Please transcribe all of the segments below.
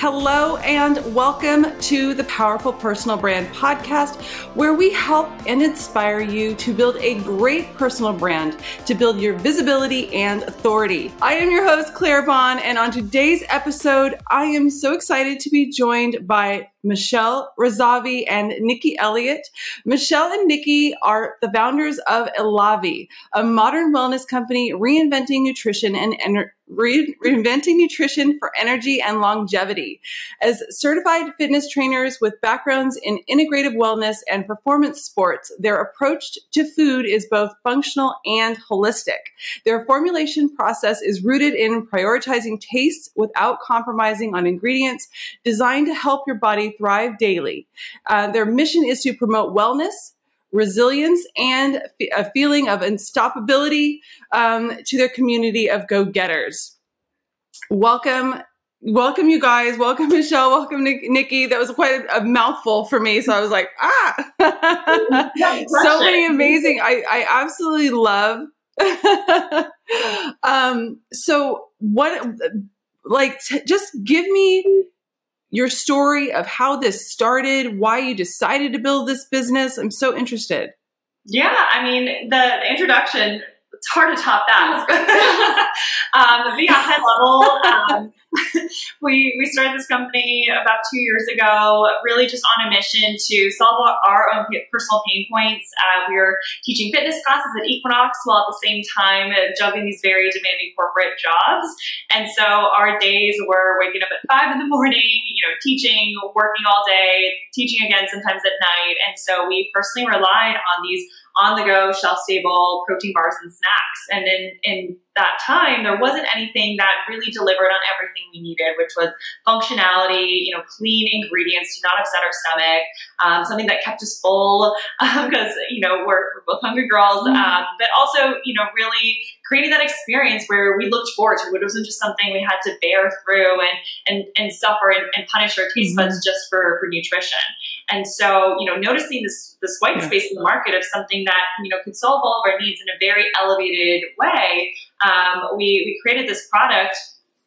Hello, and welcome to the Powerful Personal Brand Podcast, where we help and inspire you to build a great personal brand to build your visibility and authority. I am your host, Claire Bahn, and on today's episode, I am so excited to be joined by Michelle Razavi and Nikki Elliot. Michelle and Nikki are the founders of Elavi, a modern wellness company reinventing nutrition and energy re- reinventing nutrition for energy and longevity. As certified fitness trainers with backgrounds in integrative wellness and performance sports, their approach to food is both functional and holistic. Their formulation process is rooted in prioritizing taste without compromising on ingredients, designed to help your body thrive daily. Uh, their mission is to promote wellness, resilience and a feeling of unstoppability um, to their community of go-getters. Welcome, welcome you guys. Welcome Michelle. Welcome Nikki. That was quite a, a mouthful for me, so I was like, ah, so many amazing. I I absolutely love. um. So what? Like, t- just give me your story of how this started, why you decided to build this business. I'm so interested. Yeah, I mean, the, the introduction, it's hard to top that. um, but yeah, high level, um, we, we started this company about two years ago, really just on a mission to solve our own personal pain points. Uh, we were teaching fitness classes at Equinox while at the same time juggling these very demanding corporate jobs. And so our days were waking up at five in the morning, you know, teaching, working all day, teaching again sometimes at night. And so we personally relied on these on the go, shelf stable protein bars and snacks. And in, in that time, there wasn't anything that really delivered on everything we needed, which was functionality, you know, clean ingredients to not upset our stomach, um, something that kept us full because, um, you know, we're, we're both hungry girls, mm-hmm. um, but also, you know, really creating that experience where we looked forward to it. It wasn't just something we had to bear through and, and, and suffer and, and punish our taste buds mm-hmm. just for, for nutrition. And so, you know, noticing this, this white space in the market of something that, you know, could solve all of our needs in a very elevated way, um, we, we created this product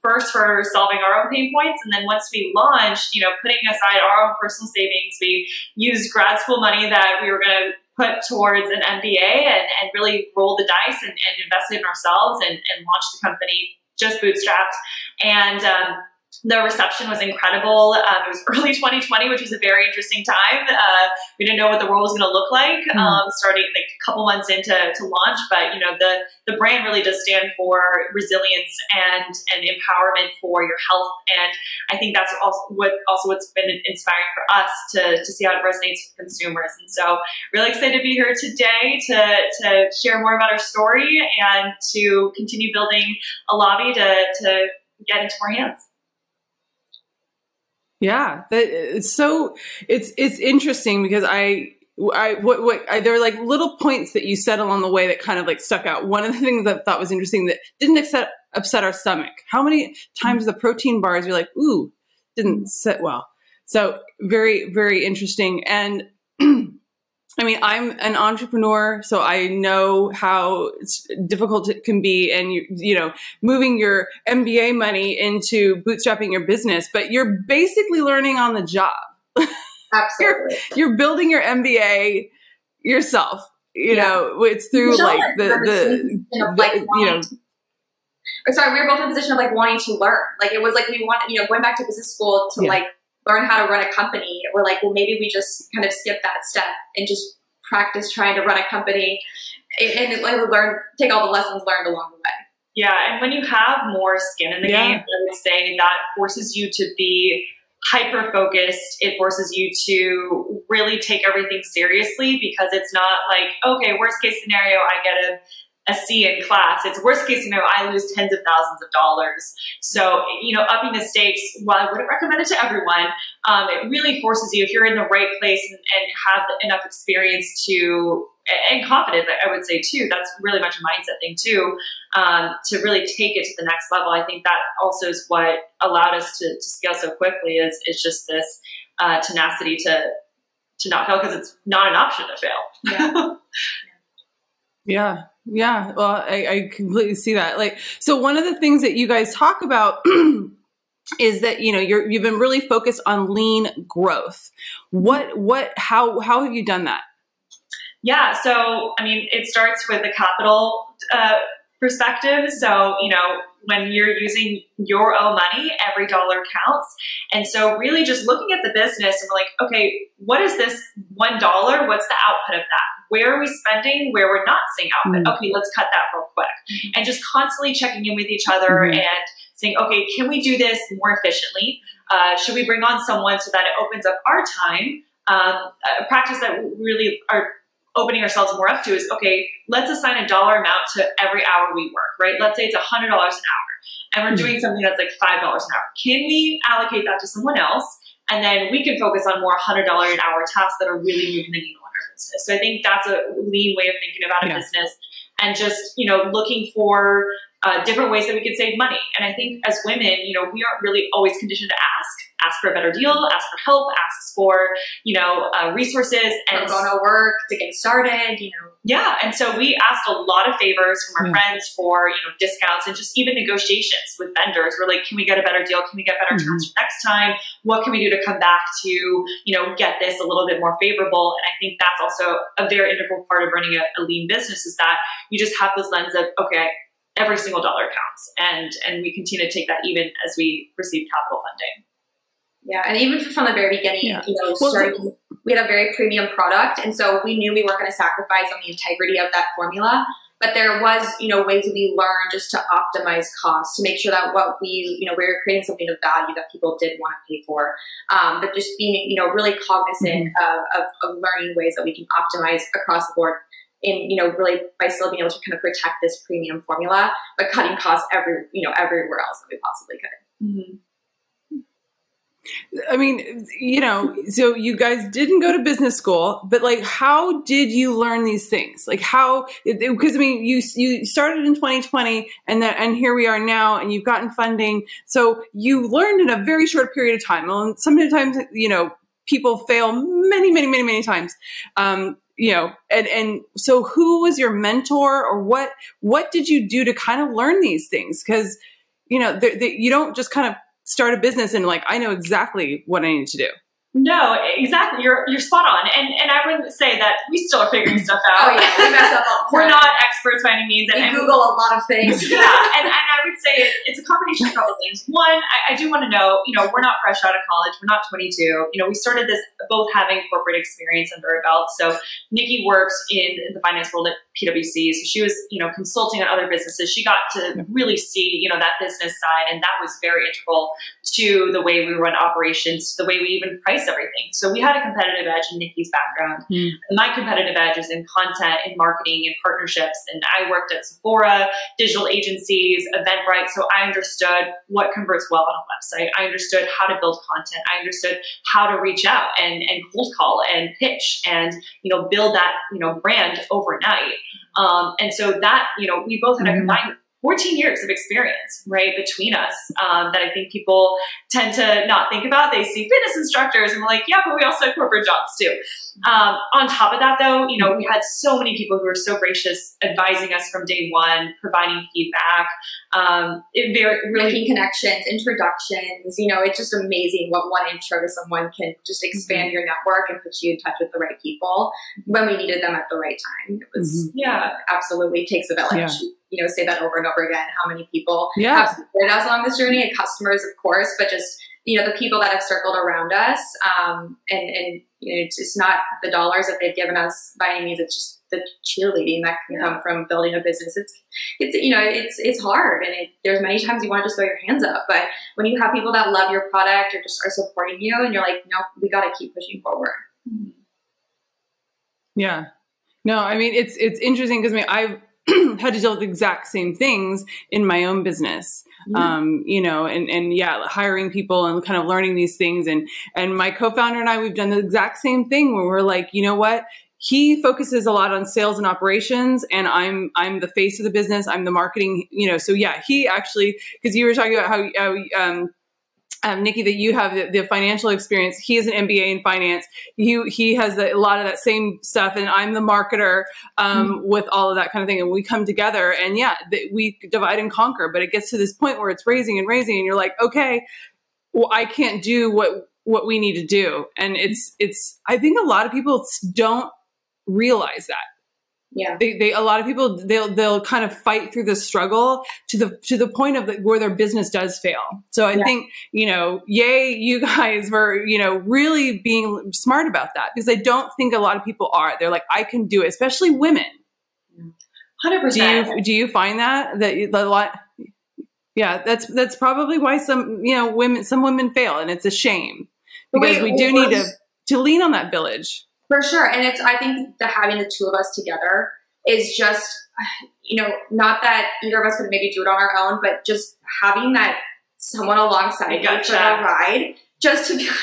first for solving our own pain points. And then once we launched, you know, putting aside our own personal savings, we used grad school money that we were going to put towards an MBA and, and really roll the dice and, and invested in ourselves and, and launched the company just bootstrapped. And, um, the reception was incredible. Um, it was early 2020, which was a very interesting time. Uh, we didn't know what the world was going to look like mm. um, starting like a couple months into to launch. But you know, the the brand really does stand for resilience and and empowerment for your health. And I think that's also what also what's been inspiring for us to to see how it resonates with consumers. And so, really excited to be here today to to share more about our story and to continue building Elavi to to get into more hands. Yeah, it's so it's it's interesting because I I what what I, there are like little points that you said along the way that kind of like stuck out. One of the things that I thought was interesting that didn't upset upset our stomach. How many times the protein bars you're like, ooh, didn't sit well. So very very interesting and I mean, I'm an entrepreneur, so I know how difficult it can be, and you, you know, moving your MBA money into bootstrapping your business. But you're basically learning on the job. Absolutely, you're, you're, building your MBA yourself. You yeah. know, it's through like the the, the, like you know. sorry, we were both in a position of like wanting to learn. Like it was like we wanted, you know, going back to business school to yeah. like learn how to run a company, we're like, well, maybe we just kind of skip that step and just practice trying to run a company and like learn, take all the lessons learned along the way. Yeah, and when you have more skin in the yeah. game, I would say that forces you to be hyper focused. It forces you to really take everything seriously because it's not like, okay, worst case scenario, I get a a C in class. It's worst case scenario, I lose tens of thousands of dollars. So, you know, upping the stakes, while I wouldn't recommend it to everyone, um, it really forces you, if you're in the right place and, and have enough experience to, and confidence, I would say too, that's really much a mindset thing too, um, to really take it to the next level. I think that also is what allowed us to, to scale so quickly is, is just this uh, tenacity to, to not fail because it's not an option to fail. Yeah. Yeah. Yeah. Well, I, I completely see that. Like, so one of the things that you guys talk about is that you know you're you've been really focused on lean growth. What what how how have you done that? Yeah, so I mean, it starts with the capital uh, perspective. So you know, when you're using your own money, every dollar counts. And so, really, just looking at the business and we're like, okay, what is this one dollar? What's the output of that? Where are we spending? Where we're not seeing output? Mm-hmm. Okay, let's cut that real quick. Mm-hmm. And just constantly checking in with each other mm-hmm. and saying, okay, can we do this more efficiently? Uh, should we bring on someone so that it opens up our time? Um, a practice that we really are opening ourselves more up to is okay, let's assign a dollar amount to every hour we work, right? Let's say it's $100 an hour and we're hmm. doing something that's like $5 an hour. Can we allocate that to someone else? And then we can focus on more $100 an hour tasks that are really moving the needle in our business. So I think that's a lean way of thinking about a yeah. business and just, you know, looking for uh, different ways that we can save money. And I think as women, you know, we aren't really always conditioned to ask, ask for a better deal, ask for help, ask for, you know, uh, resources and going to work to get started, you know. Yeah. And so we asked a lot of favors from our yeah. friends for, you know, discounts and just even negotiations with vendors. We're like, can we get a better deal? Can we get better mm-hmm. terms for next time? What can we do to come back to, you know, get this a little bit more favorable? And I think that's also a very integral part of running a, a lean business is that you just have this lens of, okay, every single dollar counts. And and we continue to take that even as we receive capital funding. Yeah and even from the very beginning yeah. you know well, starting, we had a very premium product and so we knew we weren't going to sacrifice on the integrity of that formula. But there was you know ways we learned just to optimize costs to make sure that what we you know we were creating something of value that people did want to pay for. Um, but just being you know really cognizant mm-hmm. of, of, of learning ways that we can optimize across the board in you know really by still being able to kind of protect this premium formula, but cutting costs every you know everywhere else that we possibly could. Mm-hmm. I mean, you know, so you guys didn't go to business school, but like, how did you learn these things? Like, how? Because I mean, you you started in 2020, and then and here we are now, and you've gotten funding. So you learned in a very short period of time. Well, sometimes you know people fail many, many, many, many times. Um, you know and and so who was your mentor or what what did you do to kind of learn these things? Because you know you don't just kind of start a business and like i know exactly what i need to do no, exactly. You're you're spot on, and and I would say that we still are figuring stuff out. Oh yeah, we mess up all the time. We're not experts by any means. And, we Google a lot of things. yeah, and, and I would say it, it's a combination of a couple things. One, I, I do want to know, you know, we're not fresh out of college. We're not 22. You know, we started this both having corporate experience under our belt. So Nikki works in the finance world at PwC, so she was you know consulting on other businesses. She got to really see you know that business side, and that was very integral to the way we run operations, the way we even price everything. So we had a competitive edge in Nikki's background. Mm. My competitive edge is in content in marketing in partnerships. And I worked at Sephora, digital agencies, Eventbrite. So I understood what converts well on a website. I understood how to build content. I understood how to reach out and, and cold call and pitch and, you know, build that, you know, brand overnight. Um, and so that, you know, we both had a hmm. combined 14 years of experience, right, between us um, that I think people tend to not think about. They see fitness instructors and we're like, yeah, but we also have corporate jobs too. Um, on top of that, though, you know, we had so many people who were so gracious advising us from day one, providing feedback, um, it very, really making connections, introductions. You know, it's just amazing what one intro to someone can just expand mm-hmm. your network and put you in touch with the right people when we needed them at the right time. It was, mm-hmm. yeah, absolutely takes a village. Yeah you know say that over and over again how many people yeah. have supported us along this journey and customers of course but just you know the people that have circled around us um, and and you know it's, it's not the dollars that they've given us by any means it's just the cheerleading that can come from building a business. It's it's you know it's it's hard and it, there's many times you want to just throw your hands up but when you have people that love your product or just are supporting you and you're like no we got to keep pushing forward. Yeah. No i mean it's it's interesting because i mean i've had to deal with the exact same things in my own business. Um, you know, and and yeah, hiring people and kind of learning these things. And and my co-founder and I, we've done the exact same thing where we're like, you know what? He focuses a lot on sales and operations, and I'm I'm the face of the business. I'm the marketing. You know, so yeah, he actually because you were talking about how. how um, um, Nikki, that you have the, the, financial experience. He has an MBA in finance. He he has a, a lot of that same stuff, and I'm the marketer um, mm-hmm. with all of that kind of thing. And we come together, and yeah, the, we divide and conquer. But it gets to this point where it's raising and raising, and you're like, okay, well, I can't do what what we need to do, and it's it's. I think a lot of people don't realize that yeah. They, they a lot of people they'll they'll kind of fight through the struggle to the to the point of the, where their business does fail. So i yeah. think you know yay you guys were you know really being smart about that because i don't think a lot of people are. They're like i can do it especially women. 100% do you do you find that that a lot yeah that's that's probably why some you know women some women fail and it's a shame. Because Wait, we do need to to lean on that village for sure. And it's, I think that having the two of us together is just, you know, not that either of us could maybe do it on our own, but just having that someone alongside you for the ride, just to be like,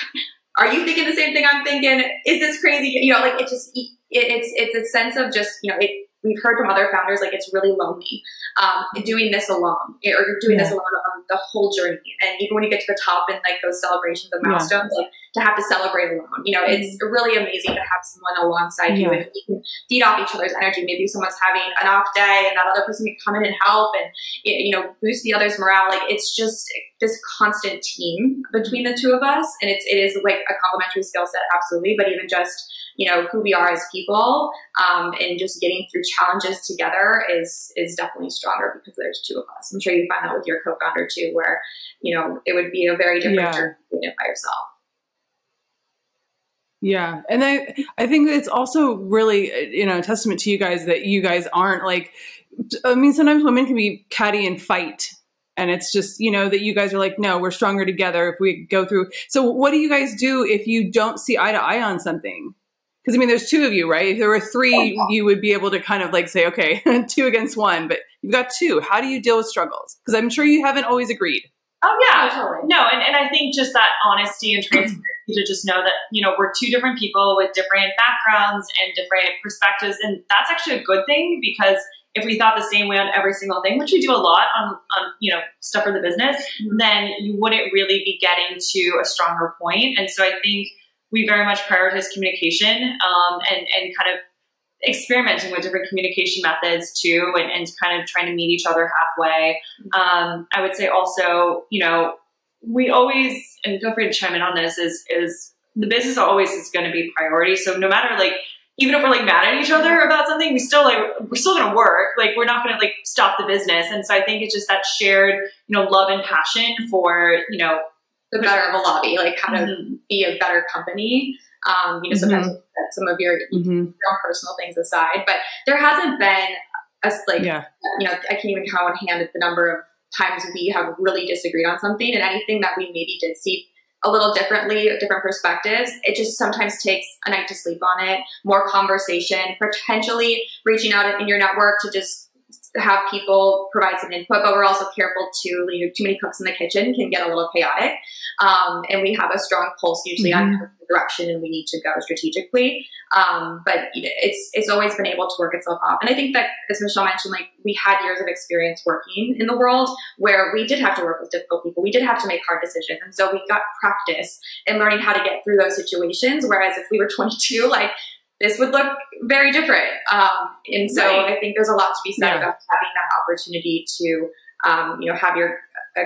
are you thinking the same thing I'm thinking? Is this crazy? You know, like it just, it, it's, it's a sense of just, you know, it, we've heard from other founders like it's really lonely um, doing this alone or doing yeah. this alone on the whole journey and even when you get to the top and like those celebrations and milestones yeah. like to have to celebrate alone you know it's mm-hmm. really amazing to have someone alongside yeah. you and you can feed off each other's energy maybe someone's having an off day and that other person can come in and help and you know boost the other's morale like it's just this constant team between the two of us and it's it is like a complementary skill set absolutely but even just you know who we are as people um, and just getting through challenges together is is definitely stronger because there's two of us i'm sure you find that with your co-founder too where you know it would be a very different yeah. journey by yourself yeah. And I I think it's also really you know a testament to you guys that you guys aren't like I mean sometimes women can be catty and fight and it's just you know that you guys are like no we're stronger together if we go through so what do you guys do if you don't see eye to eye on something because I mean, there's two of you, right? If there were three, oh, you would be able to kind of like say, okay, two against one, but you've got two. How do you deal with struggles? Because I'm sure you haven't always agreed. Oh yeah, totally. No, and, and I think just that honesty and transparency to just know that, you know, we're two different people with different backgrounds and different perspectives. And that's actually a good thing because if we thought the same way on every single thing, which we do a lot on, on you know, stuff for the business, mm-hmm. then you wouldn't really be getting to a stronger point. And so I think we very much prioritize communication um, and, and kind of experimenting with different communication methods too and, and kind of trying to meet each other halfway. Um, I would say also, you know, we always, and feel free to chime in on this, is, is the business always is going to be priority. So no matter like, even if we're like mad at each other about something, we still like, we're still going to work. Like we're not going to like stop the business. And so I think it's just that shared, you know, love and passion for, you know, the better of Elavi, like how to mm-hmm. be a better company. Um, you know, sometimes mm-hmm. some of your, mm-hmm. your personal things aside, but there hasn't been a like, yeah. you know, I can't even count on hand the number of times we have really disagreed on something and anything that we maybe did see a little differently, different perspectives. It just sometimes takes a night to sleep on it, more conversation, potentially reaching out in your network to just have people provide some input, but we're also careful to, you know, too many cooks in the kitchen can get a little chaotic. Um, and we have a strong pulse usually mm-hmm. on the direction and we need to go strategically. Um, but it's, it's always been able to work itself out. And I think that, as Michelle mentioned, like we had years of experience working in the world where we did have to work with difficult people. We did have to make hard decisions. And so we got practice in learning how to get through those situations. Whereas if we were 22, like this would look very different. Um, and so right. I think there's a lot to be said yeah. about having that opportunity to, um, you know, have your uh,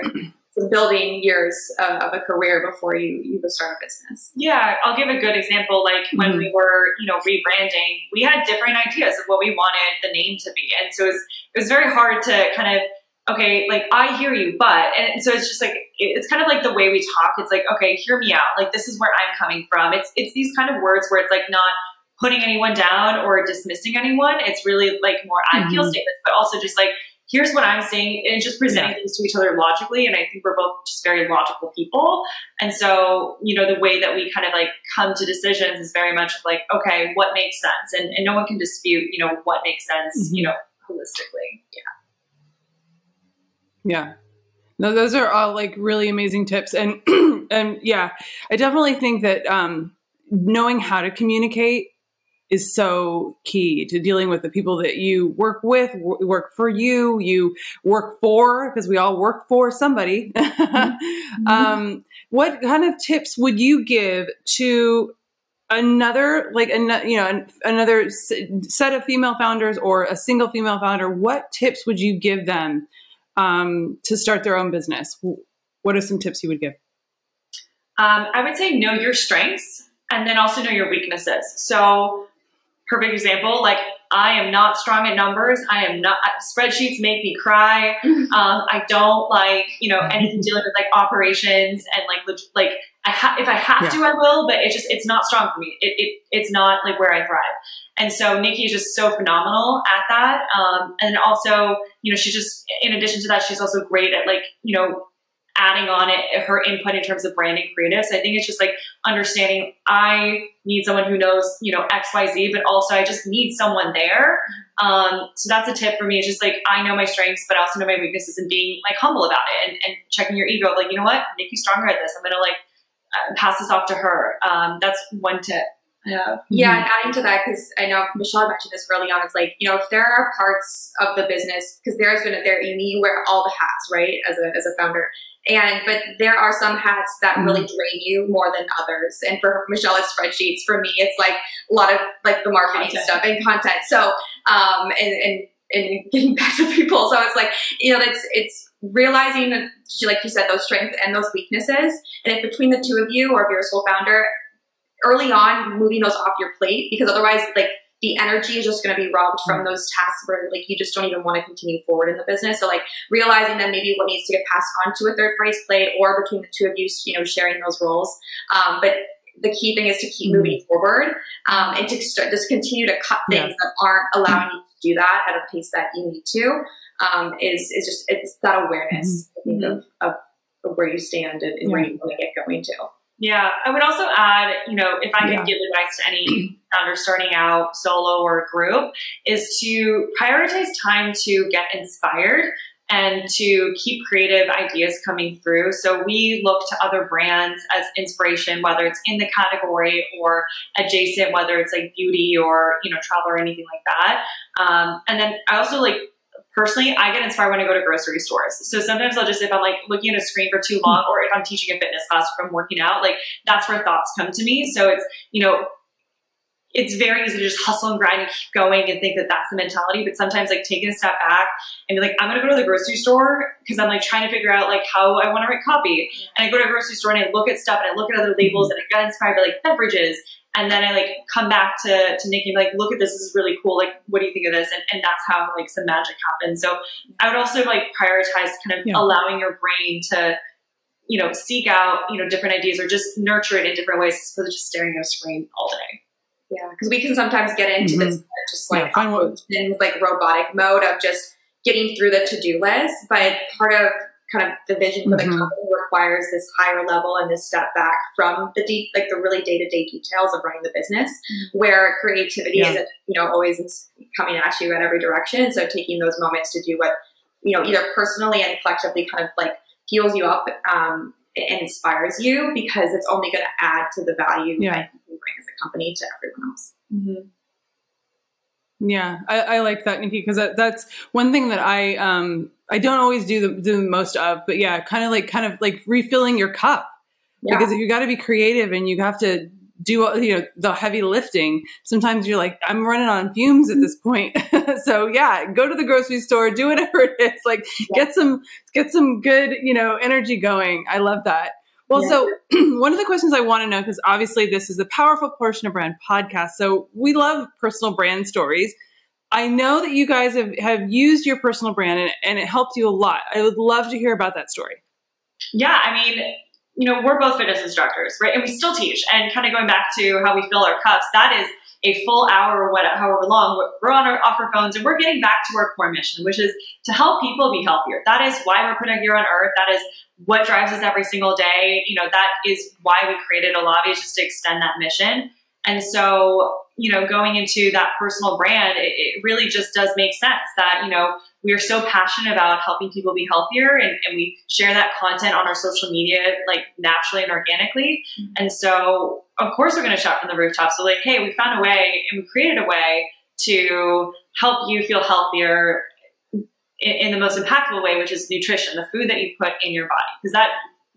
building years of, of, a career before you you start a business. Yeah, I'll give a good example. Like mm-hmm. when we were, you know, rebranding, we had different ideas of what we wanted the name to be, and so it was it was very hard to kind of okay, like I hear you, but and so it's just like it's kind of like the way we talk. It's like okay, hear me out. Like this is where I'm coming from. It's it's these kind of words where it's like not putting anyone down or dismissing anyone. It's really like more I feel mm-hmm. statements, but also just like here's what I'm saying and just presenting yeah. things to each other logically. And I think we're both just very logical people. And so, you know, the way that we kind of like come to decisions is very much like, okay, what makes sense? And, and no one can dispute, you know, what makes sense, mm-hmm. you know, holistically. Yeah. Yeah. No, those are all like really amazing tips. And, and yeah, I definitely think that, um, knowing how to communicate is so key to dealing with the people that you work with, work for you, you work for, because we all work for somebody. mm-hmm. um, what kind of tips would you give to another like an, you know another set of female founders or a single female founder what tips would you give them um, to start their own business what are some tips you would give um, i would say know your strengths and then also know your weaknesses so perfect example like i am not strong at numbers i am not spreadsheets make me cry um, i don't like you know anything dealing with like operations and like like I ha- if I have yeah. to, I will, but it just it's not strong for me. It, it it's not like where I thrive. And so Nikki is just so phenomenal at that. Um, and also, you know, she's just in addition to that, she's also great at like you know adding on it her input in terms of branding creative. So I think it's just like understanding I need someone who knows, you know, X, Y, Z, but also I just need someone there. Um, so that's a tip for me. It's just like I know my strengths, but I also know my weaknesses and being like humble about it and, and checking your ego. Like, you know what? Nikki's stronger at this. I'm gonna like uh, pass this off to her. Um, that's one tip. Yeah. Yeah, and adding to that, because I know Michelle mentioned this early on, it's like, you know, if there are parts of the business, because there's been a, there, you, you wear all the hats, right, as a, as a founder. And, but there are some hats that mm-hmm. really drain you more than others. And for Michelle, it's spreadsheets. For me, it's like a lot of like the marketing content. stuff and content. So, um, and, and, and getting back to people. So it's like, you know, it's, it's realizing, that she like you said, those strengths and those weaknesses. And if between the two of you, or if you're a sole founder, early on, moving those off your plate, because otherwise, like, the energy is just going to be robbed from mm. those tasks where like you just don't even want to continue forward in the business. So like realizing that maybe what needs to get passed on to a third party's plate or between the two of you, you know, sharing those roles. Um, but the key thing is to keep mm-hmm. moving forward um, and to start, just continue to cut things yeah. that aren't allowing you to do that at a pace that you need to. Um, is is just it's that awareness mm-hmm. of, of, of, where you stand and, and yeah. where you want to get going to. Yeah, I would also add, you know, if I could yeah. give advice to any founder starting out solo or group, is to prioritize time to get inspired and to keep creative ideas coming through. So we look to other brands as inspiration, whether it's in the category or adjacent, whether it's like beauty or you know travel or anything like that. Um, and then I also like personally, I get inspired when I go to grocery stores. So sometimes I'll just, if I'm like looking at a screen for too long, or if I'm teaching a fitness class or I'm working out, like that's where thoughts come to me. So it's, you know, it's very easy to just hustle and grind and keep going and think that that's the mentality. But sometimes, like taking a step back and be like, I'm gonna go to the grocery store because I'm like trying to figure out like how I want to write copy. And I go to a grocery store and I look at stuff and I look at other labels mm-hmm. and I get inspired by like beverages. And then I like come back to to Nikki like, look at this, this is really cool. Like, what do you think of this? And, and that's how like some magic happens. So I would also like prioritize kind of yeah. allowing your brain to you know seek out you know different ideas or just nurture it in different ways as opposed to just staring at a screen all day. Yeah, because we can sometimes get into mm-hmm. this just like yeah, in like robotic mode of just getting through the to do list, but part of kind of the vision for mm-hmm. the company requires this higher level and this step back from the deep, like the really day to day details of running the business, mm-hmm. where creativity yeah. isn't, you know, always coming at you in every direction. So taking those moments to do what, you know, either personally and collectively kind of like heals you up um, and inspires you because it's only going to add to the value yeah. that you bring as a company to everyone else. Mm-hmm. Yeah, I, I, like that, Nikki, because that, that's one thing that I um I don't always do the do the most of, but yeah, kind of like kind of like refilling your cup yeah. because if you got to be creative and you have to do you know the heavy lifting, sometimes you're like I'm running on fumes at this point. so yeah, go to the grocery store, do whatever it is, like yeah. get some get some good you know energy going. I love that. Well, yeah. so one of the questions I want to know, because obviously this is a powerful portion of brand podcast. So we love personal brand stories. I know that you guys have, have used your personal brand and, and it helped you a lot. I would love to hear about that story. Yeah, I mean, you know, we're both fitness instructors, right? And we still teach. And kind of going back to how we fill our cups, that is a full hour or whatever, however long, we're on our off our phones and we're getting back to our core mission, which is to help people be healthier. That is why we're put here on earth. That is what drives us every single day. You know, that is why we created Elavi, is just to extend that mission. And so, you know, going into that personal brand, it, it, really just does make sense that, you know, we are so passionate about helping people be healthier and, and we share that content on our social media like naturally and organically. Mm-hmm. And so of course we're going to shout from the rooftops. So like, hey, we found a way and we created a way to help you feel healthier in, in the most impactful way, which is nutrition, the food that you put in your body, because that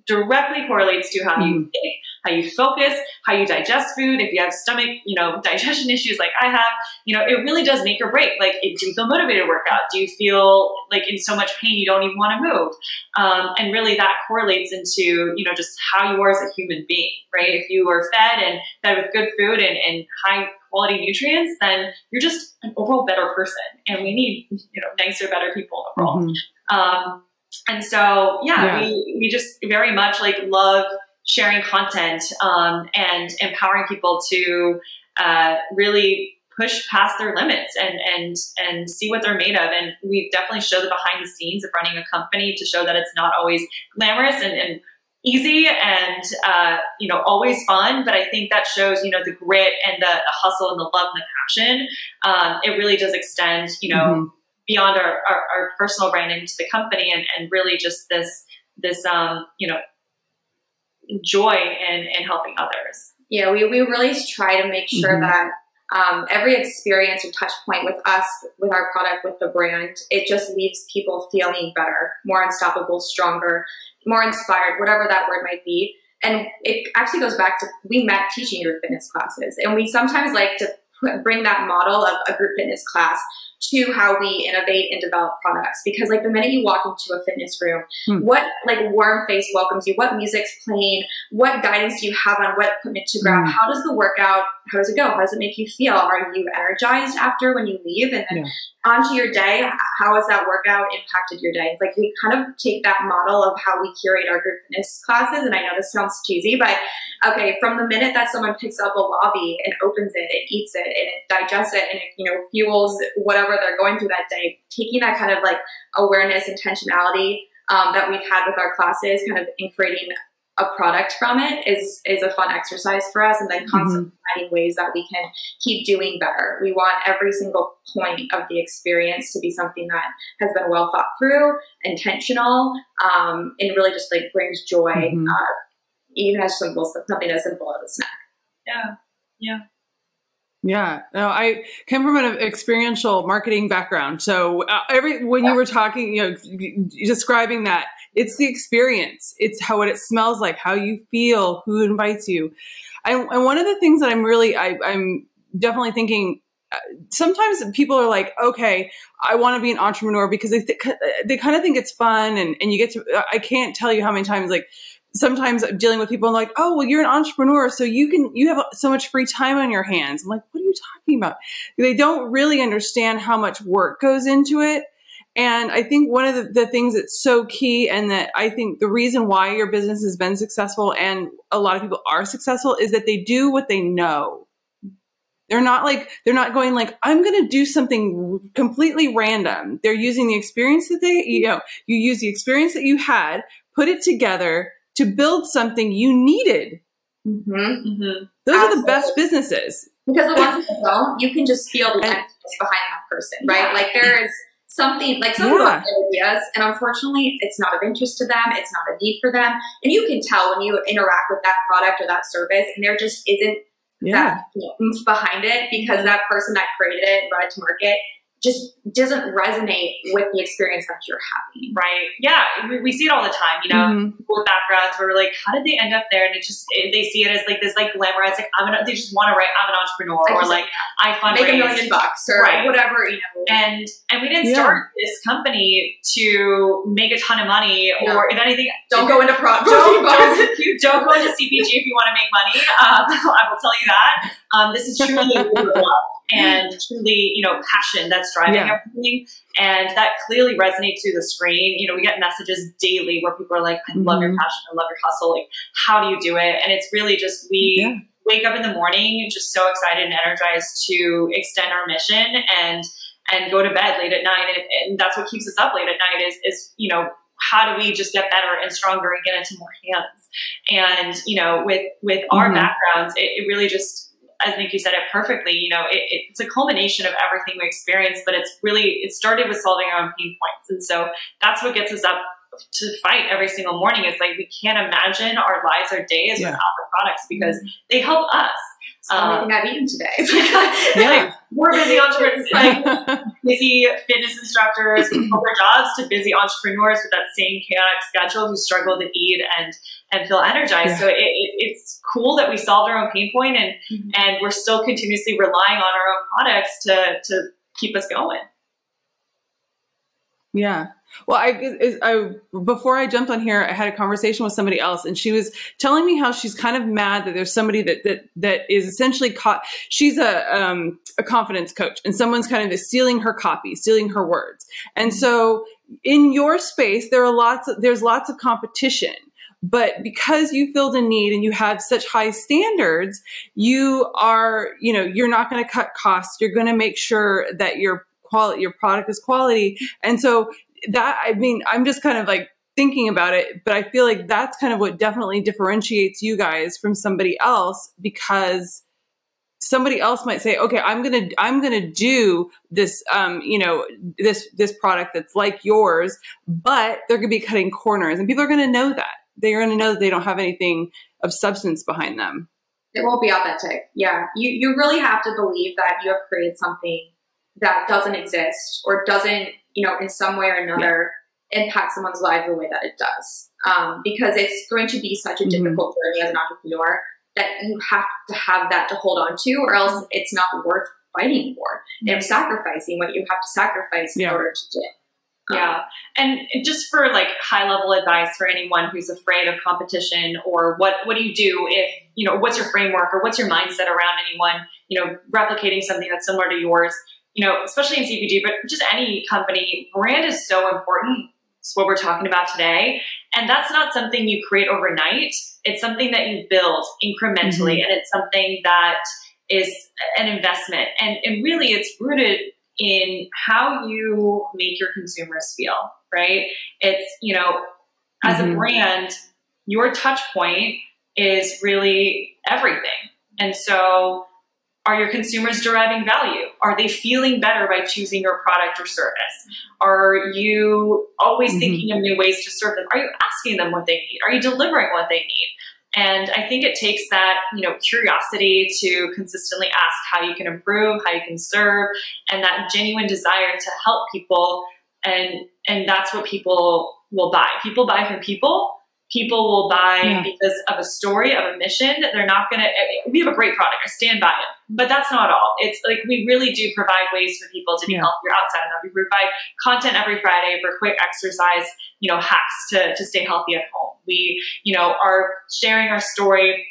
directly correlates to how you think, how you focus, how you digest food. If you have stomach, you know, digestion issues like I have, you know, it really does make or break. Like, do you feel motivated to work out? Do you feel like in so much pain you don't even want to move? Um, and really, that correlates into you know just how you are as a human being, right? If you are fed and fed with good food and, and high quality nutrients, then you're just an overall better person. And we need you know nicer, better people in the world. Mm-hmm. Um, and so yeah, yeah, we we just very much like love sharing content um, and empowering people to uh, really push past their limits and and and see what they're made of. And we definitely show the behind the scenes of running a company to show that it's not always glamorous and, and easy and uh, you know always fun. But I think that shows you know the grit and the, the hustle and the love and the passion. Um, it really does extend you know. Mm-hmm beyond our, our, our, personal brand into the company and, and really just this this um, you know joy in, in helping others. Yeah we, we really try to make sure mm-hmm. that um, every experience or touch point with us with our product with the brand it just leaves people feeling better more unstoppable stronger more inspired whatever that word might be. And it actually goes back to we met teaching group fitness classes. And we sometimes like to bring that model of a group fitness class to how we innovate and develop products. Because like the minute you walk into a fitness room, hmm. what like warm face welcomes you, what music's playing, what guidance do you have on what equipment to grab, hmm. how does the workout, how does it go? How does it make you feel? Are you energized after when you leave? And then yeah onto your day, how has that workout impacted your day? Like we kind of take that model of how we curate our group fitness classes. And I know this sounds cheesy, but okay, from the minute that someone picks up Elavi and opens it and eats it and it digests it and it, you know, fuels whatever they're going through that day, taking that kind of like awareness, intentionality um, that we've had with our classes, kind of in creating a product from it is is a fun exercise for us and then mm-hmm. constantly mm-hmm. finding ways that we can keep doing better we want every single point of the experience to be something that has been well thought through intentional um, and really just like brings joy mm-hmm. uh, even as simple something as simple as a snack yeah yeah yeah, no, I came from an experiential marketing background. So uh, every when you were talking, you know, describing that, it's the experience. It's how what it smells like, how you feel, who invites you. I, and one of the things that I'm really, I, I'm definitely thinking. Uh, sometimes people are like, okay, I want to be an entrepreneur because they th- they kind of think it's fun, and and you get to. I can't tell you how many times like sometimes dealing with people like, oh, well, you're an entrepreneur, so you can you have so much free time on your hands. I'm like, what are you talking about? They don't really understand how much work goes into it. And I think one of the, the things that's so key, and that I think the reason why your business has been successful and a lot of people are successful is that they do what they know. They're not like, they're not going like, I'm going to do something completely random. They're using the experience that they, you know, you use the experience that you had, put it together, to build something you needed. Mm-hmm, mm-hmm. Those Absolutely. are the best businesses. Because the ones that don't, you can just feel the emptiness behind that person, right? Yeah. Like there is something like some yeah. ideas, and unfortunately, it's not of interest to them. It's not a need for them, and you can tell when you interact with that product or that service, and there just isn't yeah. that you behind it because that person that created it and brought it to market just doesn't resonate with the experience that you're having. Right. Yeah. We, we see it all the time, you know, mm-hmm. with backgrounds where we're like, how did they end up there? And it just, it, they see it as like this like glamorized, like I'm an, they just want to write, I'm an entrepreneur or like I fundraise. Make a million bucks or right. whatever, you know. And, and we didn't yeah. start this company to make a ton of money or no. if anything. Don't go into pro. Don't, don't, don't, go into CPG if you want to make money. Um, I will tell you that. Um, this is truly a love and truly, you know, passion that's driving yeah. everything. And that clearly resonates through the screen. You know, we get messages daily where people are like, I love mm-hmm. your passion, I love your hustle. Like, how do you do it? And it's really just we yeah. wake up in the morning just so excited and energized to extend our mission and and go to bed late at night. And, and that's what keeps us up late at night is is, you know, how do we just get better and stronger and get into more hands? And, you know, with with our mm-hmm. backgrounds, it, it really just I think you said it perfectly. You know, it, it's a culmination of everything we experience, but it's really it started with solving our own pain points, and so that's what gets us up to fight every single morning. It's like we can't imagine our lives or days Yeah. without the products because mm-hmm. they help us. It's the only Um, thing I've eaten today. Yeah. we're busy entrepreneurs, like busy fitness instructors with corporate jobs to busy entrepreneurs with that same chaotic schedule who struggle to eat and and feel energized. Yeah. So it, it, it's cool that we solved our own pain point and Mhm. and we're still continuously relying on our own products to to keep us going. Yeah. Well, I, I before I jumped on here, I had a conversation with somebody else, and she was telling me how she's kind of mad that there's somebody that that that is essentially caught. She's a um, a confidence coach, and someone's kind of stealing her copy, stealing her words. And so, in your space, there are lots. Of, there's lots of competition. But because you filled a need and you have such high standards, you are, you know, you're not going to cut costs. You're going to make sure that your quality, your product is quality. And so that I mean, I'm just kind of like thinking about it, but I feel like that's kind of what definitely differentiates you guys from somebody else because somebody else might say, okay, I'm gonna I'm gonna do this um, you know, this this product that's like yours, but they're gonna be cutting corners and people are gonna know that. They're gonna know that they don't have anything of substance behind them. it won't be authentic. Yeah, you you really have to believe that you have created something that doesn't exist or doesn't, you know, in some way or another impact someone's life the way that it does. Um, because it's going to be such a Mhm. difficult journey as an entrepreneur that you have to have that to hold on to, or else it's not worth fighting for and sacrificing what you have to sacrifice Yeah. in order to do. Um, Yeah. And just for like high level advice for anyone who's afraid of competition or what, what do you do if, you know, what's your framework or what's your mindset around anyone, you know, replicating something that's similar to yours, you know, especially in CPG, but just any company, brand is so important. It's what we're talking about today. And that's not something you create overnight. It's something that you build incrementally and it's something that is an investment. And, and really it's rooted in how you make your consumers feel, right? It's, you know, as Mhm. a brand, your touch point is really everything. And so, are your consumers deriving value? Are they feeling better by choosing your product or service? Are you always Mhm. thinking of new ways to serve them? Are you asking them what they need? Are you delivering what they need? And I think it takes that, you know, curiosity to consistently ask how you can improve, how you can serve, and that genuine desire to help people. And and that's what people will buy. People buy from people. People will buy Yeah. because of a story, of a mission. That they're not gonna. We have a great product. I stand by it. But that's not all. It's like we really do provide ways for people to be Yeah. healthier outside of that. We provide content every Friday for quick exercise, you know, hacks to to stay healthy at home. We, you know, are sharing our story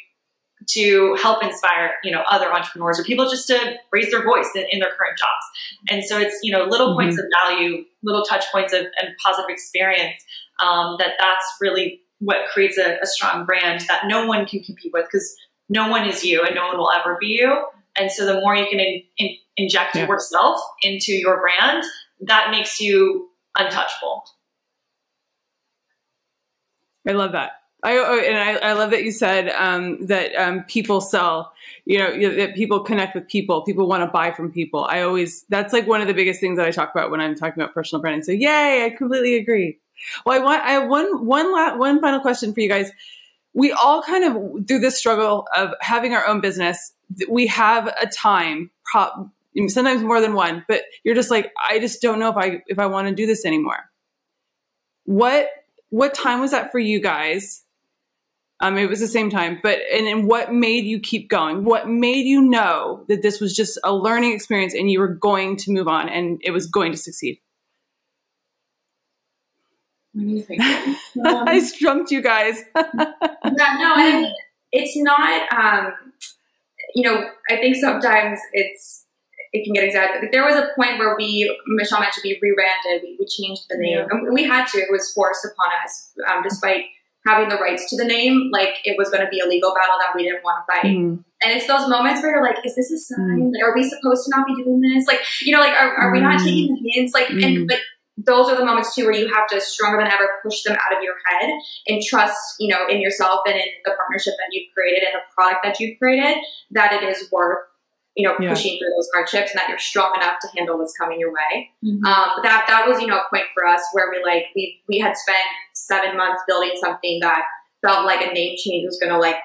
to help inspire, you know, other entrepreneurs or people just to raise their voice in, in their current jobs. And so it's, you know, little Mm-hmm. points of value, little touch points of and positive experience. Um, that that's really what creates a, a strong brand that no one can compete with because no one is you and no one will ever be you. And so the more you can in, in, inject Yeah. yourself into your brand, that makes you untouchable. I love that. I oh, and I, I love that you said um, that um, people sell. You know that people connect with people. People want to buy from people. I always that's like one of the biggest things that I talk about when I'm talking about personal branding. So yay, I completely agree. Well, I want I have one one la- one final question for you guys. We all kind of through this struggle of having our own business. We have a time, pro- sometimes more than one, but you're just like I just don't know if I if I want to do this anymore. What what time was that for you guys? Um, it was the same time, but and, and what made you keep going? What made you know that this was just a learning experience and you were going to move on and it was going to succeed? What do you think? I stumped you guys. yeah, no, I mean, it's not. Um, you know, I think sometimes it's it can get exaggerated. Like, there was a point where we, Michelle mentioned, we rebranded, we, we changed the name, Yeah. and we had to. It was forced upon us, um, despite having the rights to the name. Like it was going to be a legal battle that we didn't want to fight. Mm, And it's those moments where you're like, is this a sign? Like, are we supposed to not be doing this? Like, you know, like, are, are we not Mm. taking the hints? Like, Mm. and, but those are the moments too where you have to stronger than ever push them out of your head and trust, you know, in yourself and in the partnership that you've created and the product that you've created that it is worth, you know, Yeah. pushing through those hardships and that you're strong enough to handle what's coming your way. Mhm. Um, that that was, you know, a point for us where we like we we had spent seven months building something that felt like a name change was going to like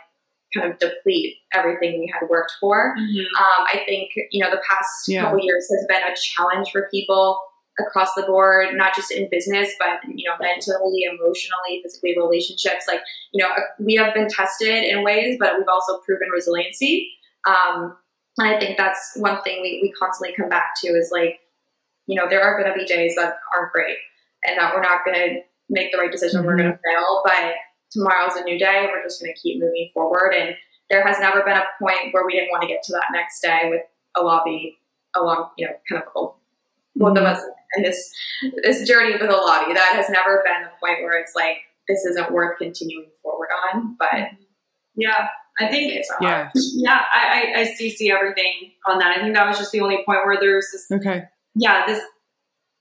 kind of deplete everything we had worked for. Mhm. Um, I think you know the past Yeah. couple years has been a challenge for people across the board, not just in business, but you know mentally, emotionally, physically, relationships. Like you know, we have been tested in ways, but we've also proven resiliency. Um, and I think that's one thing we, we constantly come back to is like, you know, there are going to be days that aren't great, and that we're not going to make the right decision. We're going to mm-hmm. fail, but tomorrow's a new day. We're just going to keep moving forward. And there has never been a point where we didn't want to get to that next day with Elavi a along, you know, kind of one of mm-hmm. us in this this journey with Elavi. That has never been the point where it's like this isn't worth continuing forward on. But mm-hmm. Yeah, I think it's. Yeah. yeah, I, I, I see see everything on that. I think that was just the only point where there's this Okay. yeah, this,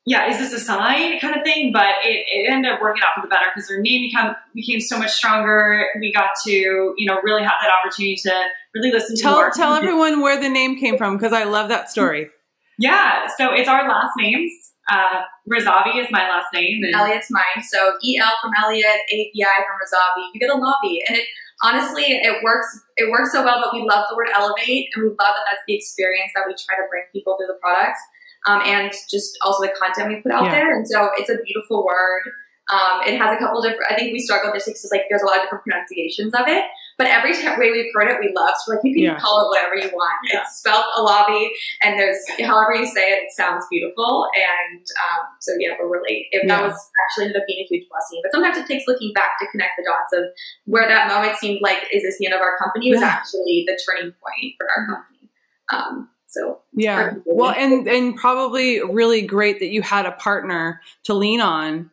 yeah, is this a sign kind of thing? But it, it ended up working out for the better because their name become, became so much stronger. We got to, you know, really have that opportunity to really listen to Tell tell everyone where the name came from because I love that story. Yeah, so it's our last names. Uh, Razavi is my last name. And Elliot's mine. So EL from Elliot, AVI from Razavi. You get Elavi, and it honestly it works. It works so well. But we love the word elevate, and we love that that's the experience that we try to bring people through the products, um, and just also the content we put out Yeah. there. And so it's a beautiful word. Um, it has a couple different. I think we struggle just because like there's a lot of different pronunciations of it. But every t- way we've heard it, we love. So like you can Yeah. call it whatever you want. Yeah. It's spelled Elavi, and there's however you say it, it sounds beautiful. And um, so yeah, we're really if that was actually ended up being a huge blessing. But sometimes it takes looking back to connect the dots of where that moment seemed like is this the end of our company was Yeah. actually the turning point for our company. Um, so Yeah. Well, and and probably really great that you had a partner to lean on.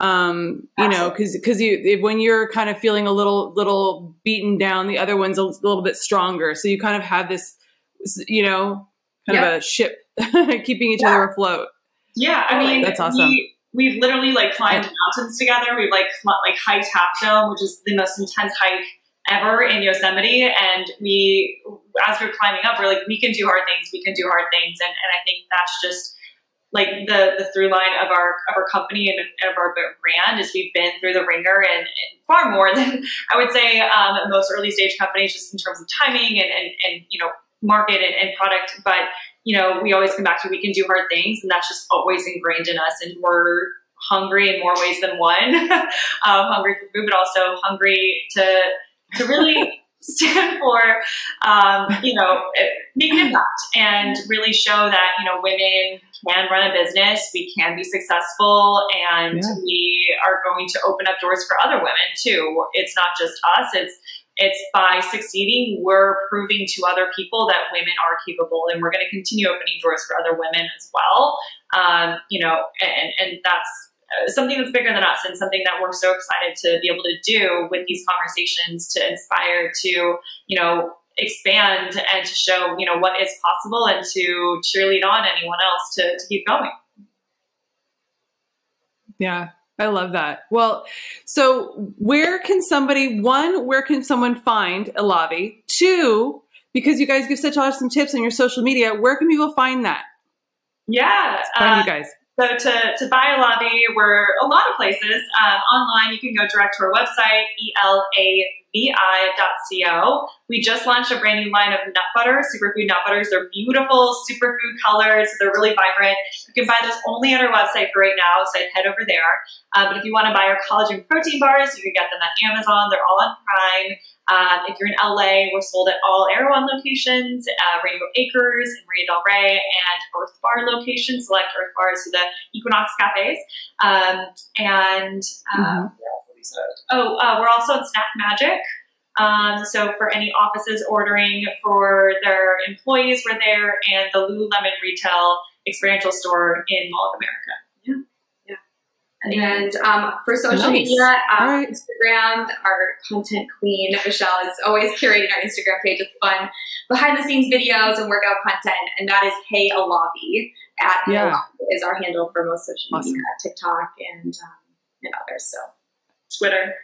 Um, you know, because because you when you're kind of feeling a little little beaten down, the other one's a little bit stronger. So you kind of have this, you know, kind of a ship keeping each other afloat. yeah, I mean, That's awesome. We, we've literally like climbed mountains together. We've like like hiked Half Dome, which is the most intense hike ever in Yosemite. And we, as we're climbing up, we're like, we can do hard things. We can do hard things. And, and I think that's just like the the through line of our of our company and of our brand is we've been through the wringer and, and far more than I would say um, most early stage companies just in terms of timing and and, and you know market and, and product but you know we always come back to we can do hard things and that's just always ingrained in us and we're hungry in more ways than one um, hungry for food but also hungry to to really stand for um, you know make an impact and really show that you know women can run a business we can be successful and Yeah. we are going to open up doors for other women too it's not just us it's it's by succeeding we're proving to other people that women are capable and we're going to continue opening doors for other women as well um, you know and, and that's something that's bigger than us and something that we're so excited to be able to do with these conversations to inspire to you know expand and to show you know what is possible and to cheerlead on anyone else to, to keep going Yeah, I love that. Well, so where can somebody one, where can someone find Elavi? Two, because you guys give such awesome tips on your social media, where can people find that? yeah Find uh, you guys. So to, to buy Elavi, we're a lot of places. Um, online, you can go direct to our website, elavi.co. We just launched a brand new line of nut butters, superfood nut butters. They're beautiful, superfood colors. They're really vibrant. You can buy those only on our website for right now, so I'd head over there. Uh, but if you want to buy our collagen protein bars, you can get them at Amazon. They're all on Prime. Um, if you're in LA, we're sold at all Erewhon locations, uh, Rainbow Acres, and Marina Del Rey, and Earth Bar locations, select Earth Bars to the Equinox cafes. Um, and uh, Mhm. What else did we say? oh, uh, we're also in Snack Magic. Um, so for any offices ordering for their employees, we're there, and the Lululemon retail experiential store in Mall of America. Yeah. And um, for social Nice. media, um, All right. Instagram, our content queen, Michelle, is always curating our Instagram page with fun behind the scenes videos and workout content. And that is Hey Elavi at Yeah. Elavi is our handle for most social Awesome. media, TikTok and, um, and others. So Twitter.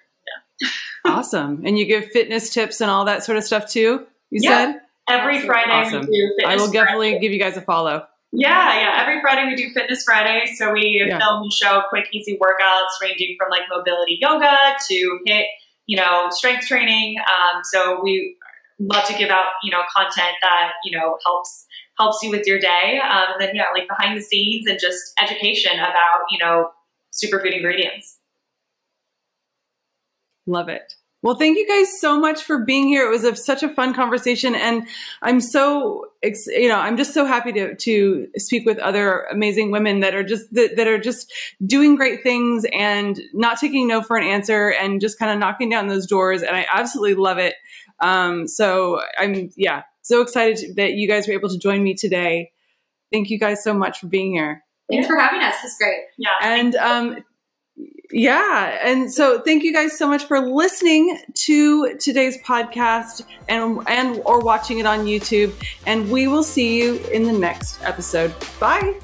Yeah. Awesome. And you give fitness tips and all that sort of stuff too, you Yeah. said? Every. Friday Awesome. we do fitness. I will Friday. definitely give you guys a follow. Yeah, yeah. Every Friday we do Fitness Friday. So we Yeah. film and show quick, easy workouts ranging from like mobility yoga to HIIT, you know, strength training. Um, so we love to give out, you know, content that, you know, helps helps you with your day. Um, and then yeah, like behind the scenes and just education about, you know, superfood ingredients. Love it. Well, thank you guys so much for being here. It was a, such a fun conversation, and I'm so you know I'm just so happy to to speak with other amazing women that are just that, that are just doing great things and not taking no for an answer and just kind of knocking down those doors. And I absolutely love it. Um, so I'm yeah so excited that you guys were able to join me today. Thank you guys so much for being here. Thanks for having us. It's great. Yeah. And um, yeah, and so thank you guys so much for listening to today's podcast and and or watching it on YouTube. And we will see you in the next episode. Bye.